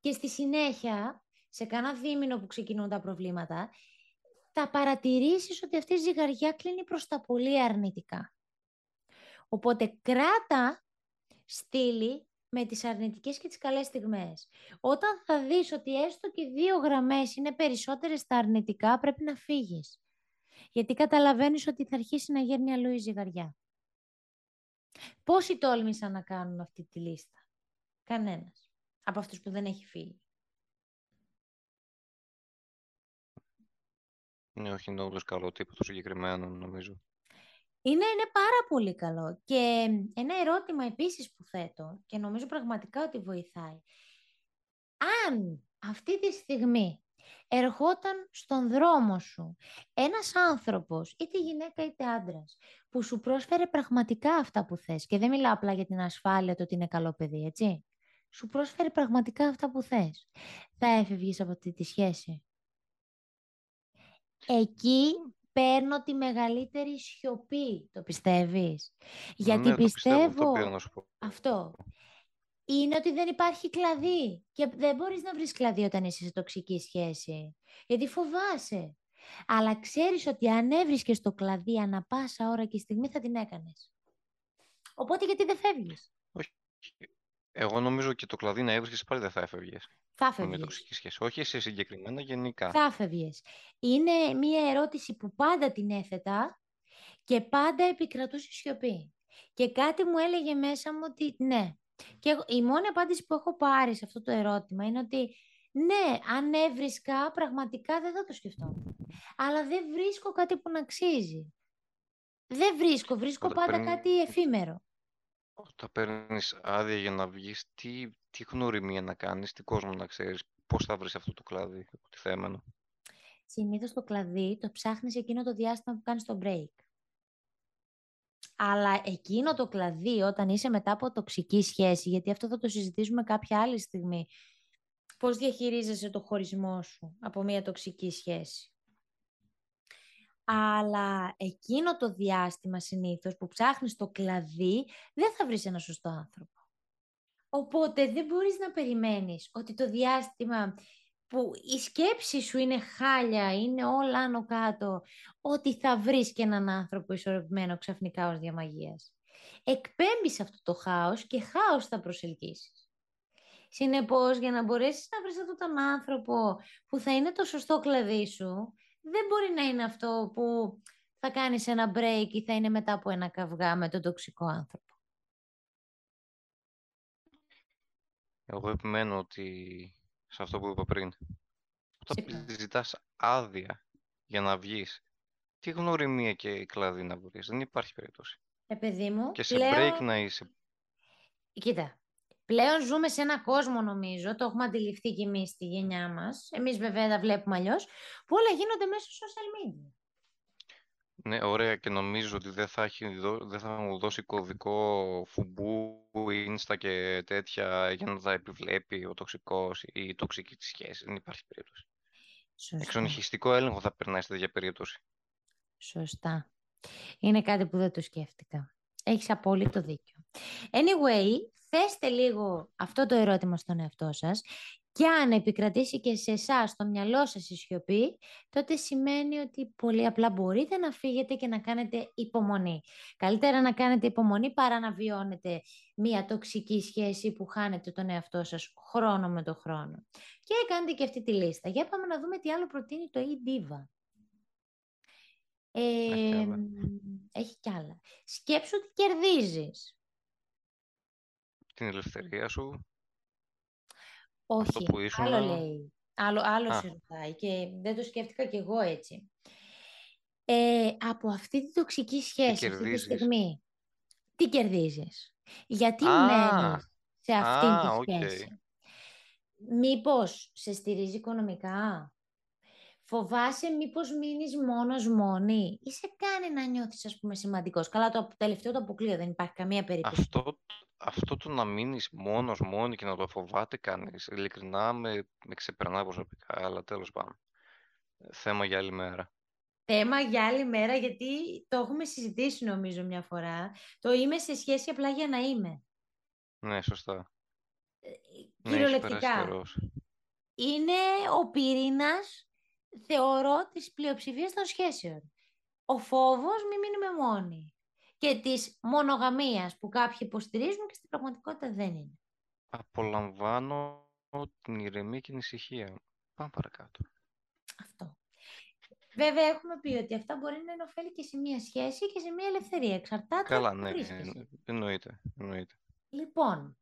Και στη συνέχεια, σε κάνα δίμηνο που ξεκινούν τα προβλήματα, θα παρατηρήσεις ότι αυτή η ζυγαριά κλείνει προς τα πολύ αρνητικά. Οπότε κράτα στήλη με τις αρνητικές και τις καλές στιγμές. Όταν θα δεις ότι έστω και δύο γραμμές είναι περισσότερες στα αρνητικά, πρέπει να φύγεις. Γιατί καταλαβαίνεις ότι θα αρχίσει να γέρνει αλλού η ζυγαριά. Πόσοι τόλμησαν να κάνουν αυτή τη λίστα; Κανένας. Από αυτούς που δεν έχει φύγει. Ναι, όχι είναι όλος καλό τύπο το συγκεκριμένο, νομίζω. Είναι, είναι πάρα πολύ καλό. Και ένα ερώτημα επίσης που θέτω και νομίζω πραγματικά ότι βοηθάει. Αν αυτή τη στιγμή ερχόταν στον δρόμο σου ένας άνθρωπος, είτε γυναίκα είτε άντρας, που σου πρόσφερε πραγματικά αυτά που θες και δεν μιλάω απλά για την ασφάλεια το ότι είναι καλό παιδί, έτσι. Σου πρόσφερε πραγματικά αυτά που θες. Θα έφευγες από αυτή τη σχέση. Εκεί παίρνω τη μεγαλύτερη σιωπή. Το πιστεύεις; Γιατί ναι, πιστεύω, πιστεύω αυτό. Είναι ότι δεν υπάρχει κλαδί. Και δεν μπορείς να βρεις κλαδί όταν είσαι σε τοξική σχέση. Γιατί φοβάσαι. Αλλά ξέρεις ότι αν έβρισκες το κλαδί ανα πάσα ώρα και στιγμή θα την έκανες. Οπότε γιατί δεν φεύγεις; Όχι. Εγώ νομίζω και το κλαδί να έβρισκες πάλι δεν θα έφευγες. Θα φεύγεις. σχέση. Όχι εσύ συγκεκριμένα, γενικά. Θα φεύγεις. Είναι μία ερώτηση που πάντα την έθετα και πάντα επικρατούσε σιωπή. Και κάτι μου έλεγε μέσα μου ότι ναι. Και η μόνη απάντηση που έχω πάρει σε αυτό το ερώτημα είναι ότι ναι, αν έβρισκα, πραγματικά δεν θα το σκεφτώ. Αλλά δεν βρίσκω κάτι που να αξίζει. Δεν βρίσκω, βρίσκω πάντα κάτι εφήμερο. Όταν παίρνεις άδεια για να βγεις, τι, τι γνωριμία να κάνεις, τι κόσμο να ξέρεις, πώς θα βρεις αυτό το κλάδι θέμενο. Συνήθως το κλαδί το ψάχνεις εκείνο το διάστημα που κάνεις το break. Αλλά εκείνο το κλαδί όταν είσαι μετά από τοξική σχέση, γιατί αυτό θα το συζητήσουμε κάποια άλλη στιγμή, πώς διαχειρίζεσαι το χωρισμό σου από μια τοξική σχέση; Αλλά εκείνο το διάστημα συνήθως που ψάχνεις το κλαδί, δεν θα βρεις ένα σωστό άνθρωπο. Οπότε δεν μπορείς να περιμένεις ότι το διάστημα που η σκέψη σου είναι χάλια, είναι όλα άνω κάτω, ότι θα βρεις και έναν άνθρωπο ισορροπημένο ξαφνικά ως διαμαγείας. Εκπέμπεις αυτό το χάος και χάος θα προσελκύσεις. Συνεπώς, για να μπορέσεις να βρεις αυτόν τον άνθρωπο που θα είναι το σωστό κλαδί σου, δεν μπορεί να είναι αυτό που θα κάνεις ένα break ή θα είναι μετά από ένα καυγά με τον τοξικό άνθρωπο. Εγώ επιμένω ότι σε αυτό που είπα πριν, όταν ζητάς άδεια για να βγεις, τι γνωριμία και κλαδί να βρεις, δεν υπάρχει περίπτωση. Ε, παιδί μου, και σε break να είσαι. Κοίτα, πλέον ζούμε σε ένα κόσμο νομίζω, το έχουμε αντιληφθεί κι εμείς στη γενιά μας, εμείς βέβαια τα βλέπουμε αλλιώς, που όλα γίνονται μέσω social media. Ναι, ωραία και νομίζω ότι δεν θα, έχει, δεν θα μου δώσει κωδικό φουμπού, insta και τέτοια για να τα επιβλέπει ο τοξικός ή η τοξική της σχέσης. Δεν υπάρχει περίπτωση. Σωστά. Εξονυχιστικό έλεγχο θα περνάει σε τέτοια περίπτωση. Σωστά. Είναι κάτι που δεν το σκέφτηκα. Έχεις απόλυτο δίκιο. Anyway, θέστε λίγο αυτό το ερώτημα στον εαυτό σας και αν επικρατήσει και σε εσάς στο μυαλό σας η σιωπή, τότε σημαίνει ότι πολύ απλά μπορείτε να φύγετε και να κάνετε υπομονή. Καλύτερα να κάνετε υπομονή παρά να βιώνετε μία τοξική σχέση που χάνετε τον εαυτό σας χρόνο με το χρόνο. Και κάντε και αυτή τη λίστα. Για πάμε να δούμε τι άλλο προτείνει το e-diva. Ε, έχει κι άλλα. Σκέψου τι κερδίζεις. Την ελευθερία σου. Όχι, αυτό που ήσουν... άλλο λέει. Άλλο, άλλο σε ρωτάει και δεν το σκέφτηκα κι εγώ έτσι. Ε, από αυτή τη τοξική σχέση, αυτή τη στιγμή, τι κερδίζεις; Γιατί Α, μένεις σε αυτή τη σχέση; Μήπως σε στηρίζει οικονομικά, Φοβάσαι μήπως μείνεις μόνος μόνη ή σε κάνει να νιώθεις ας πούμε σημαντικός. Καλά το τελευταίο το αποκλείω, δεν υπάρχει καμία περίπτωση. Αυτό, αυτό το να μείνεις μόνος μόνη και να το φοβάται κανείς, ειλικρινά με, με ξεπερνά προσωπικά, αλλά τέλος πάντων. Θέμα για άλλη μέρα. Θέμα για άλλη μέρα, γιατί το έχουμε συζητήσει νομίζω μια φορά. Το είμαι σε σχέση απλά για να είμαι. Ναι, σωστά. Ε, κυριολεκτικά. Ναι, είναι ο πυρήνας θεωρώ της πλειοψηφίας των σχέσεων. Ο φόβος μη μείνουμε μόνοι. Και της μονογαμίας που κάποιοι υποστηρίζουν και στην πραγματικότητα δεν είναι. Απολαμβάνω την ηρεμία και την ησυχία. Πάμε παρακάτω. Αυτό. Βέβαια έχουμε πει ότι αυτά μπορεί να είναι και σε μία σχέση και σε μία ελευθερία. Εξαρτάται Καλά, ναι, εννοείται, εννοείται. Λοιπόν,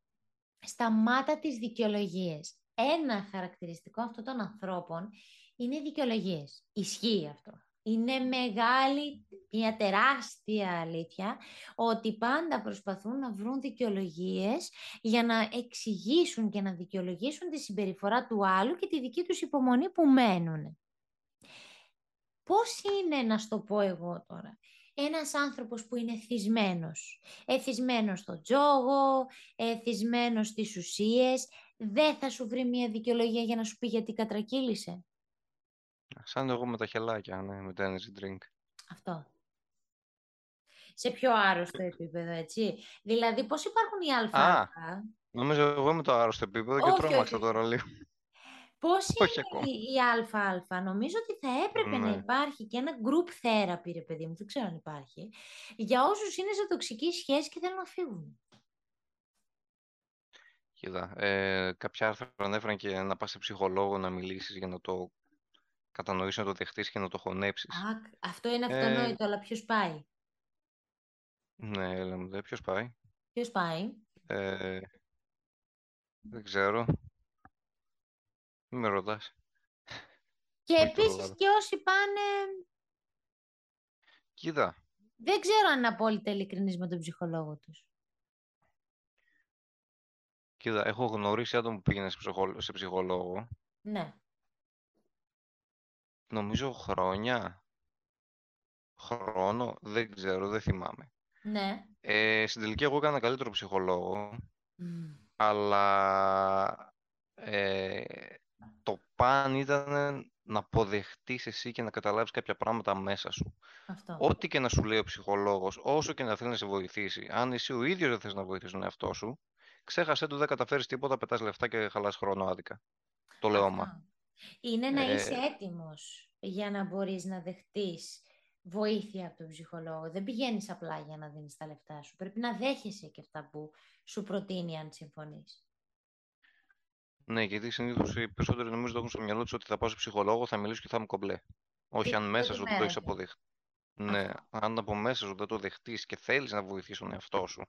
σταμάτα τις δικαιολογίες. Ένα χαρακτηριστικό αυτών των ανθρώπων είναι δικαιολογίες. Ισχύει αυτό. Είναι μεγάλη, μια τεράστια αλήθεια ότι πάντα προσπαθούν να βρουν δικαιολογίες για να εξηγήσουν και να δικαιολογήσουν τη συμπεριφορά του άλλου και τη δική τους υπομονή που μένουν. Πώς είναι, να στο πω εγώ τώρα, ένας άνθρωπος που είναι θυσμένος, εθισμένος στο τζόγο, εθισμένος στις ουσίες, δεν θα σου βρει μια δικαιολογία για να σου πει γιατί κατρακύλησε. Σαν εγώ με τα χελάκια, ναι, με το energy drink. Αυτό. Σε πιο άρρωστο επίπεδο, έτσι. Δηλαδή, πώς υπάρχουν οι αλφα. Α, νομίζω εγώ είμαι το άρρωστο επίπεδο και τρόμαξα τώρα λίγο. Πώς είναι η αλφα-αλφα. Νομίζω ότι θα έπρεπε να ναι. υπάρχει και ένα group therapy, ρε παιδί μου, δεν ξέρω αν υπάρχει, για όσους είναι σε τοξική σχέση και θέλουν να φύγουν. Κοίτα, ε, κάποια άρθρα ανέφεραν και να πας σε ψυχολόγο να μιλήσεις για να το κατανοήσει να το δεχτείς και να το χωνέψεις. Α, αυτό είναι ε, αυτονόητο, αλλά ποιος πάει; Ναι, έλα μου, ποιος πάει; Ποιος πάει; Ε, δεν ξέρω. Μην με ρωτάς. Και επίσης και όσοι πάνε... Κοίτα. Δεν ξέρω αν είναι απόλυτα ειλικρινής με τον ψυχολόγο τους. Κοίτα, έχω γνωρίσει άτομο που πήγαινε σε ψυχολόγο. Ναι νομίζω χρόνια. Χρόνο, δεν ξέρω, δεν θυμάμαι. Ναι. Ε, στην τελική εγώ έκανα καλύτερο ψυχολόγο, αλλά ε, το παν ήταν να αποδεχτείς εσύ και να καταλάβεις κάποια πράγματα μέσα σου. Αυτό. Ό,τι και να σου λέει ο ψυχολόγος, όσο και να θέλει να σε βοηθήσει, αν εσύ ο ίδιος δεν θες να βοηθήσεις τον εαυτό σου, ξέχασέ του, δεν καταφέρεις τίποτα, πετάς λεφτά και χαλάς χρόνο άδικα. Το λέω είναι να ε, είσαι έτοιμος για να μπορείς να δεχτείς βοήθεια από τον ψυχολόγο. Δεν πηγαίνεις απλά για να δίνεις τα λεφτά σου. Πρέπει να δέχεσαι και αυτά που σου προτείνει αν συμφωνείς. Ναι, γιατί συνήθως οι περισσότεροι νομίζω ότι έχουν στο μυαλό τους ότι θα πάω σε ψυχολόγο, θα μιλήσω και θα είμαι κομπλέ. Όχι αν μέσα σου το έχεις αποδεχτεί. Ναι, αν από μέσα σου δεν το δεχτείς και θέλεις να βοηθήσεις τον εαυτό σου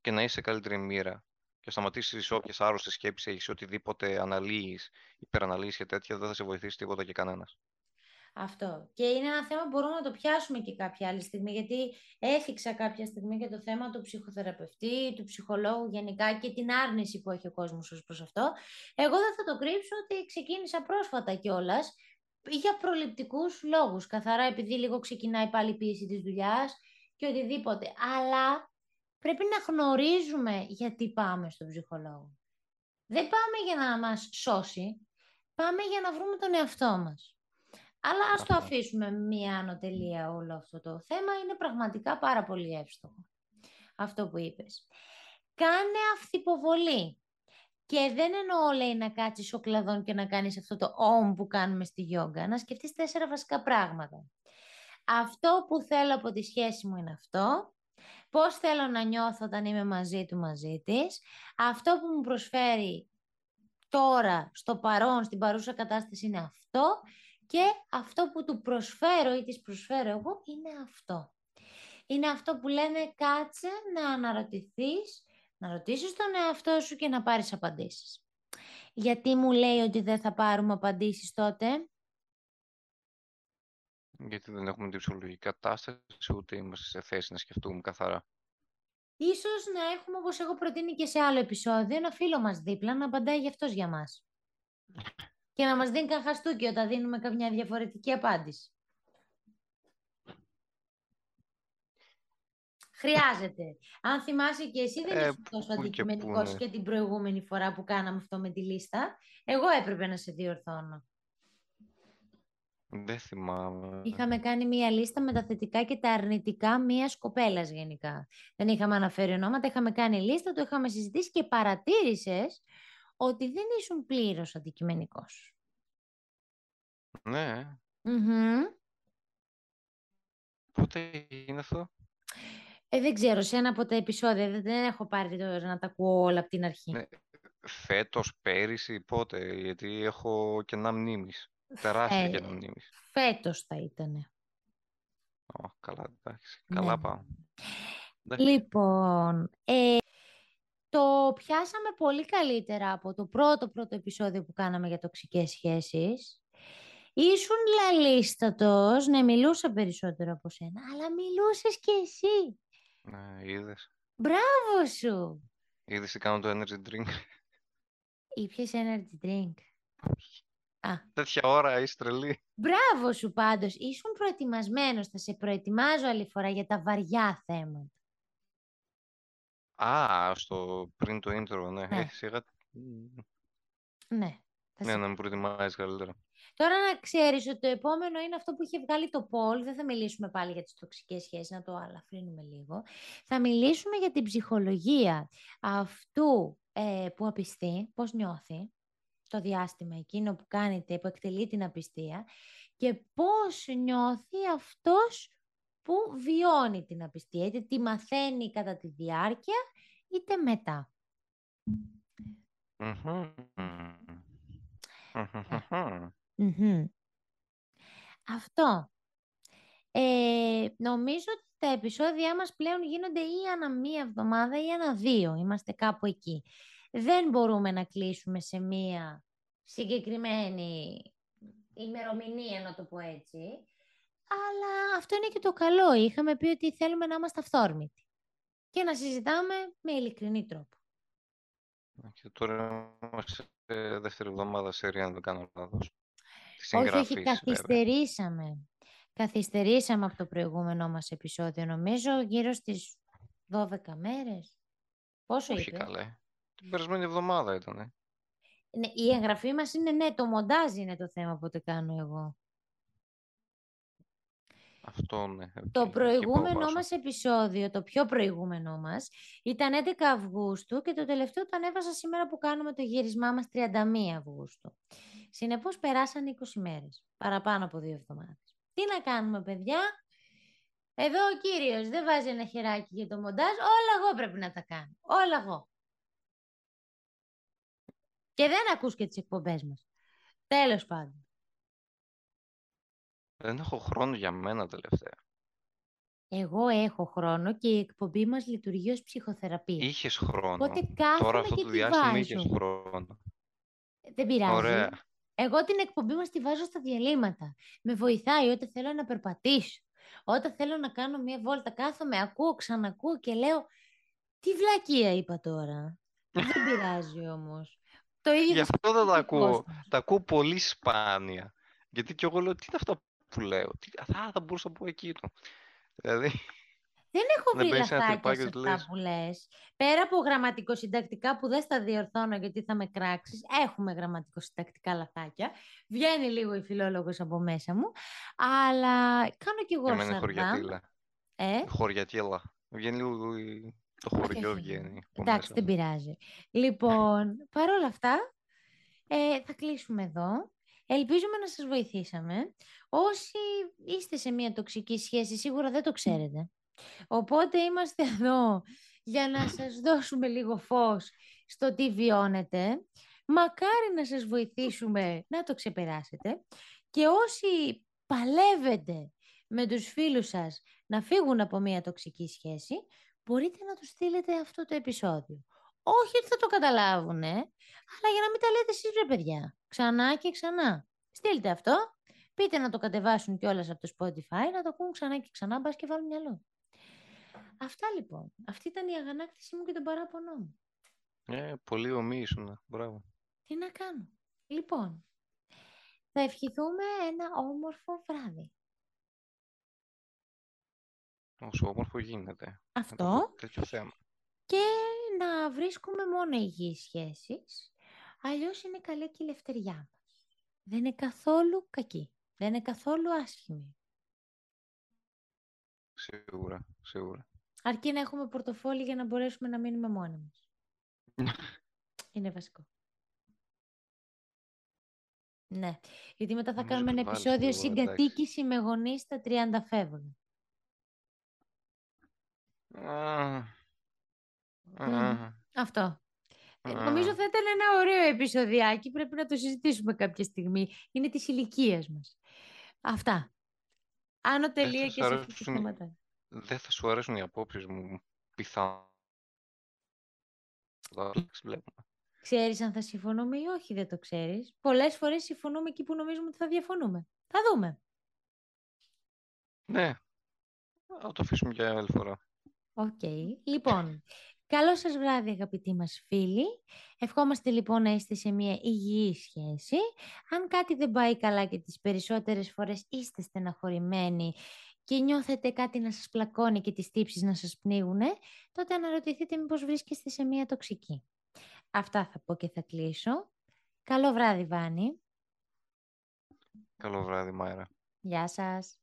και να είσαι σε καλύτερη μοίρα και σταματήσεις όποιες άρρωστες σκέψεις έχεις, οτιδήποτε αναλύεις, υπεραναλύεις και τέτοια, δεν θα σε βοηθήσει τίποτα και κανένας. Αυτό. Και είναι ένα θέμα που μπορούμε να το πιάσουμε και κάποια άλλη στιγμή, γιατί έφυξα κάποια στιγμή και το θέμα του ψυχοθεραπευτή, του ψυχολόγου γενικά και την άρνηση που έχει ο κόσμος ως προς αυτό. Εγώ δεν θα το κρύψω ότι ξεκίνησα πρόσφατα κιόλας για προληπτικούς λόγους, καθαρά επειδή λίγο ξεκινάει πάλι η πίεση της δουλειάς και οτιδήποτε. Αλλά πρέπει να γνωρίζουμε γιατί πάμε στον ψυχολόγο. Δεν πάμε για να μας σώσει, πάμε για να βρούμε τον εαυτό μας. Αλλά ας το αφήσουμε μία ανωτελεία όλο αυτό το θέμα. Είναι πραγματικά πάρα πολύ εύστοχο αυτό που είπες. Κάνε αυθυποβολή. Και δεν εννοώ, λέει, να κάτσεις ο κλαδόν και να κάνεις αυτό το όμ που κάνουμε στη γιόγκα. Να σκεφτείς τέσσερα βασικά πράγματα. Αυτό που θέλω από τη σχέση μου είναι αυτό. Πώς θέλω να νιώθω όταν είμαι μαζί του, μαζί της. Αυτό που μου προσφέρει τώρα, στο παρόν, στην παρούσα κατάσταση είναι αυτό και αυτό που του προσφέρω ή της προσφέρω εγώ είναι αυτό. Είναι αυτό που λένε κάτσε να αναρωτηθείς, να ρωτήσεις τον εαυτό σου και να πάρεις απαντήσεις. Γιατί μου λέει ότι δεν θα πάρουμε απαντήσεις τότε. Γιατί δεν έχουμε την ψυχολογική κατάσταση, ούτε είμαστε σε θέση να σκεφτούμε καθαρά. Ίσως να έχουμε, όπως έχω προτείνει και σε άλλο επεισόδιο, ένα φίλο μας δίπλα να απαντάει γι' αυτός για μας και να μας δίνει καχαστούκι όταν δίνουμε κάποια διαφορετική απάντηση. Χρειάζεται. Αν θυμάσαι και εσύ δεν ε, τόσο αντικειμενικός και, και την προηγούμενη φορά που κάναμε αυτό με τη λίστα. Εγώ έπρεπε να σε διορθώνω. Δεν θυμάμαι. Είχαμε κάνει μία λίστα με τα θετικά και τα αρνητικά μίας κοπέλας γενικά. Δεν είχαμε αναφέρει ονόματα, είχαμε κάνει λίστα, το είχαμε συζητήσει και παρατήρησες ότι δεν ήσουν πλήρως αντικειμενικός. Ναι. mm Πότε είναι αυτό; Ε, δεν ξέρω, σε ένα από τα επεισόδια δεν, έχω πάρει τώρα να τα ακούω όλα από την αρχή. Ναι. Φέτος, πέρυσι, πότε, γιατί έχω κενά μνήμης. Τεράστια ε, κενά μνήμης. Φέτος θα ήτανε. καλά, εντάξει. Καλά ναι. πάω. Λοιπόν, ε, το πιάσαμε πολύ καλύτερα από το πρώτο πρώτο επεισόδιο που κάναμε για τοξικές σχέσεις. Ήσουν λαλίστατος, ναι, μιλούσα περισσότερο από σένα, αλλά μιλούσες και εσύ. Ναι, είδες. Μπράβο σου. Είδες τι κάνω το energy drink; Ήπιες energy drink. Α. Τέτοια ώρα είσαι τρελή. Μπράβο σου πάντως. Ήσουν προετοιμασμένος. Θα σε προετοιμάζω άλλη φορά για τα βαριά θέματα. Α, στο πριν το intro, ναι. ναι. σιγά... Ναι. Ναι, να με προετοιμάζεις καλύτερα. Τώρα να ξέρεις ότι το επόμενο είναι αυτό που είχε βγάλει το Πολ. Δεν θα μιλήσουμε πάλι για τις τοξικές σχέσεις, να το αλαφρύνουμε λίγο. Θα μιλήσουμε για την ψυχολογία αυτού ε, που απιστεί, πώς νιώθει; Το διάστημα εκείνο που κάνετε, που εκτελεί την απιστία και πώς νιώθει αυτός που βιώνει την απιστία, είτε τη μαθαίνει κατά τη διάρκεια, είτε μετά. Αυτό. Ε, νομίζω ότι τα επεισόδια μας πλέον γίνονται ή ανά μία εβδομάδα ή ανά δύο. Είμαστε κάπου εκεί. Δεν μπορούμε να κλείσουμε σε μία συγκεκριμένη ημερομηνία, να το πω έτσι. Αλλά αυτό είναι και το καλό. Είχαμε πει ότι θέλουμε να είμαστε αυθόρμητοι και να συζητάμε με ειλικρινή τρόπο. Και τώρα είμαστε δεύτερη εβδομάδα σε αν δεν κάνω λάθος. Όχι, όχι, καθυστερήσαμε. Καθυστερήσαμε από το προηγούμενό μας επεισόδιο, νομίζω, γύρω στις 12 μέρες. Πόσο όχι, είπες; καλέ. Την περασμένη εβδομάδα ήταν. Ναι, η εγγραφή μας είναι, ναι, το μοντάζ είναι το θέμα που το κάνω εγώ. Αυτό, ναι. Το προηγούμενό μας επεισόδιο, το πιο προηγούμενό μας, ήταν 11 Αυγούστου και το τελευταίο το ανέβασα σήμερα που κάνουμε το γύρισμά μας 31 Αυγούστου. Συνεπώς περάσαν 20 μέρες, παραπάνω από δύο εβδομάδες. Τι να κάνουμε παιδιά, εδώ ο κύριος δεν βάζει ένα χεράκι για το μοντάζ, όλα εγώ πρέπει να τα κάνω, όλα εγώ. Και δεν ακούς και τις εκπομπές μας. Τέλος πάντων. Δεν έχω χρόνο για μένα τελευταία. Εγώ έχω χρόνο και η εκπομπή μας λειτουργεί ως ψυχοθεραπεία. Είχες χρόνο. Οπότε κάθομαι Τώρα αυτό και το τη διάστημα βάζω. είχες χρόνο. Δεν πειράζει. Ωραία. Εγώ την εκπομπή μας τη βάζω στα διαλύματα. Με βοηθάει όταν θέλω να περπατήσω. Όταν θέλω να κάνω μια βόλτα, κάθομαι, ακούω, ξανακούω και λέω τι βλακεία είπα τώρα. Δεν πειράζει όμως. Το ίδιο Γι' θα αυτό δεν σκέφτεται τα ο ακούω. κόσμος. Τα ακούω πολύ σπάνια. Γιατί και εγώ λέω, τι είναι αυτά που λέω. Τι, θα, θα μπορούσα να πω εκείνο. Δηλαδή, Δεν έχω Να βρει μπαίνεις σε ένα λαθάκια σε τρυπάκι και αυτά λες. που λες. Πέρα από γραμματικοσυντακτικά που δεν στα διορθώνω γιατί θα με κράξεις, έχουμε γραμματικοσυντακτικά λαθάκια. Βγαίνει λίγο η φιλόλογος από μέσα μου. Αλλά κάνω κι εγώ για μένα είναι σαρδάμ. χωριατήλα. Ε, Χωριατήλα. Βγαίνει λίγο η- το όχι, χωριό όχι. βγαίνει. από Εντάξει, μέσα δεν μου. πειράζει. Λοιπόν, παρόλα αυτά, ε, θα κλείσουμε εδώ. Ελπίζουμε να σας βοηθήσαμε. Όσοι είστε σε μια τοξική σχέση, σίγουρα δεν το ξέρετε. Οπότε είμαστε εδώ για να σας δώσουμε λίγο φως στο τι βιώνετε. Μακάρι να σας βοηθήσουμε να το ξεπεράσετε. Και όσοι παλεύετε με τους φίλους σας να φύγουν από μια τοξική σχέση, μπορείτε να τους στείλετε αυτό το επεισόδιο. Όχι ότι θα το καταλάβουν, αλλά για να μην τα λέτε εσείς ρε παιδιά. Ξανά και ξανά. Στείλτε αυτό, πείτε να το κατεβάσουν κιόλας από το Spotify, να το ακούν ξανά και ξανά, μπας και βάλουν μυαλό. Αυτά λοιπόν. Αυτή ήταν η αγανάκτησή μου και τον παράπονό μου. Ε, πολύ ομή ήσουν. Μπράβο. Τι να κάνω. Λοιπόν, θα ευχηθούμε ένα όμορφο βράδυ. Όσο όμορφο γίνεται. Με το Αυτό τέτοιο θέμα. και να βρίσκουμε μόνο υγιείς σχέσεις. Αλλιώς είναι καλή και η ελευθεριά μας. Δεν είναι καθόλου κακή. Δεν είναι καθόλου άσχημη. Σίγουρα, σίγουρα. Αρκεί να έχουμε πορτοφόλι για να μπορέσουμε να μείνουμε μόνοι μας. είναι βασικό. Ναι, γιατί μετά θα Νομίζω κάνουμε ένα επιβάλλεις επεισόδιο λίγο, εντάξει. συγκατοίκηση με γονείς στα 30 φεύγουν. Α, Μμμ. α, Αυτό. Ε, α. Νομίζω θα ήταν ένα ωραίο επεισοδιάκι. Πρέπει να το συζητήσουμε κάποια στιγμή. Είναι της ηλικίας μας. Αυτά. Άνω τελεία θα και σου σε αυτό το αρέσουν- σταματάει. Δεν θα σου αρέσουν οι απόψεις μου πιθανά. Βλέπουμε. Ξέρεις αν θα συμφωνούμε ή όχι, δεν το ξέρεις. Πολλές φορές συμφωνούμε εκεί που νομίζουμε ότι θα διαφωνούμε. Θα δούμε. Ναι. Θα το αφήσουμε για άλλη φορά. Οκ. Λοιπόν, καλό σας βράδυ αγαπητοί μας φίλοι. Ευχόμαστε λοιπόν να είστε σε μια υγιή σχέση. Αν κάτι δεν πάει καλά και τις περισσότερες φορές είστε στεναχωρημένοι και νιώθετε κάτι να σας πλακώνει και τις τύψεις να σας πνίγουνε, τότε αναρωτηθείτε μήπως βρίσκεστε σε μια τοξική. Αυτά θα πω και θα κλείσω. Καλό βράδυ Βάνη. Καλό βράδυ, Μάιρα. Γεια σας.